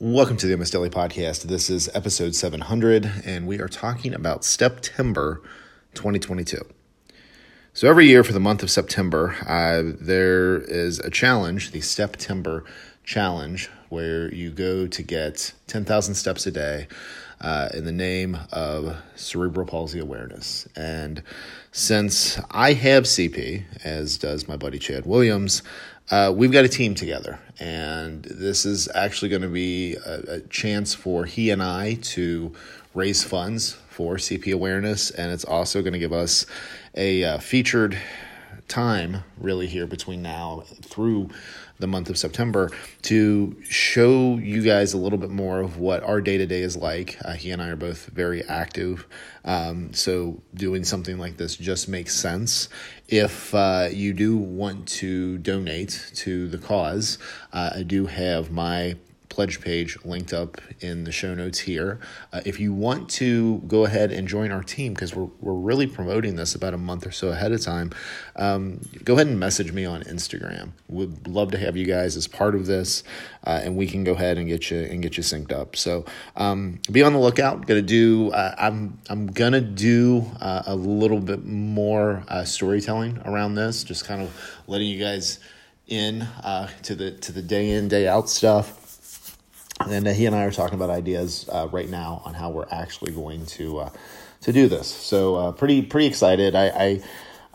Welcome to the MS Daily Podcast. This is episode 700, and we are talking about Steptember 2022. So, every year for the month of September, uh, there is a challenge, the Steptember Challenge, where you go to get 10,000 steps a day uh, in the name of cerebral palsy awareness. And since I have CP, as does my buddy Chad Williams, uh, we've got a team together, and this is actually going to be a, a, chance for he and I to raise funds for CP awareness, and it's also going to give us a uh, featured time, really, here between now through the month of September to show you guys a little bit more of what our day to day is like. Uh, he and I are both very active, um, so doing something like this just makes sense. If uh, you do want to donate to the cause, uh, I do have my pledge page linked up in the show notes here. Uh, if you want to go ahead and join our team, because we're, we're really promoting this about a month or so ahead of time, um, go ahead and message me on Instagram. Would love to have you guys as part of this, uh, and we can go ahead and get you and get you synced up. So um, be on the lookout. Gonna do. Uh, I'm I'm gonna do uh, a little bit more uh, storytelling around this, just kind of letting you guys in uh, to the to the day in day out stuff and uh, he and I are talking about ideas uh, right now on how we're actually going to uh, to do this. So uh, pretty pretty excited. I I,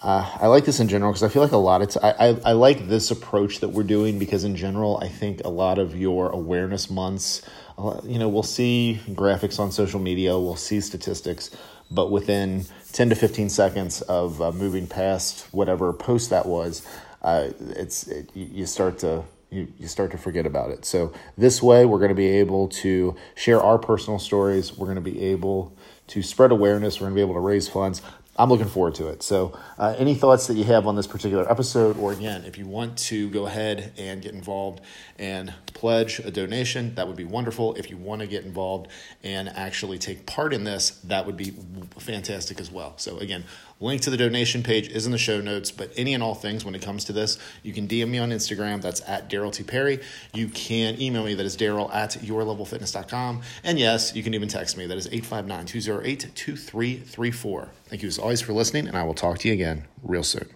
uh, I like this in general because I feel like a lot of t- I, I, I like this approach that we're doing because in general I think a lot of your awareness months, uh, you know, we'll see graphics on social media, we'll see statistics, but within ten to fifteen seconds of moving past whatever post that was, it's it, you start to you, you start to forget about it. So, this way, we're going to be able to share our personal stories. We're going to be able to spread awareness. We're going to be able to raise funds. I'm looking forward to it. So, uh, any thoughts that you have on this particular episode, or again, if you want to go ahead and get involved and pledge a donation, that would be wonderful. If you want to get involved and actually take part in this, that would be fantastic as well. So, again, link to the donation page is in the show notes. But any and all things when it comes to this, you can DM me on Instagram. That's at Daryl T. Perry. You can email me. That is Daryl at yourlevelfitness.com. And yes, you can even text me. That is 859 208 2334. Thank you as always for listening, and I will talk to you again real soon.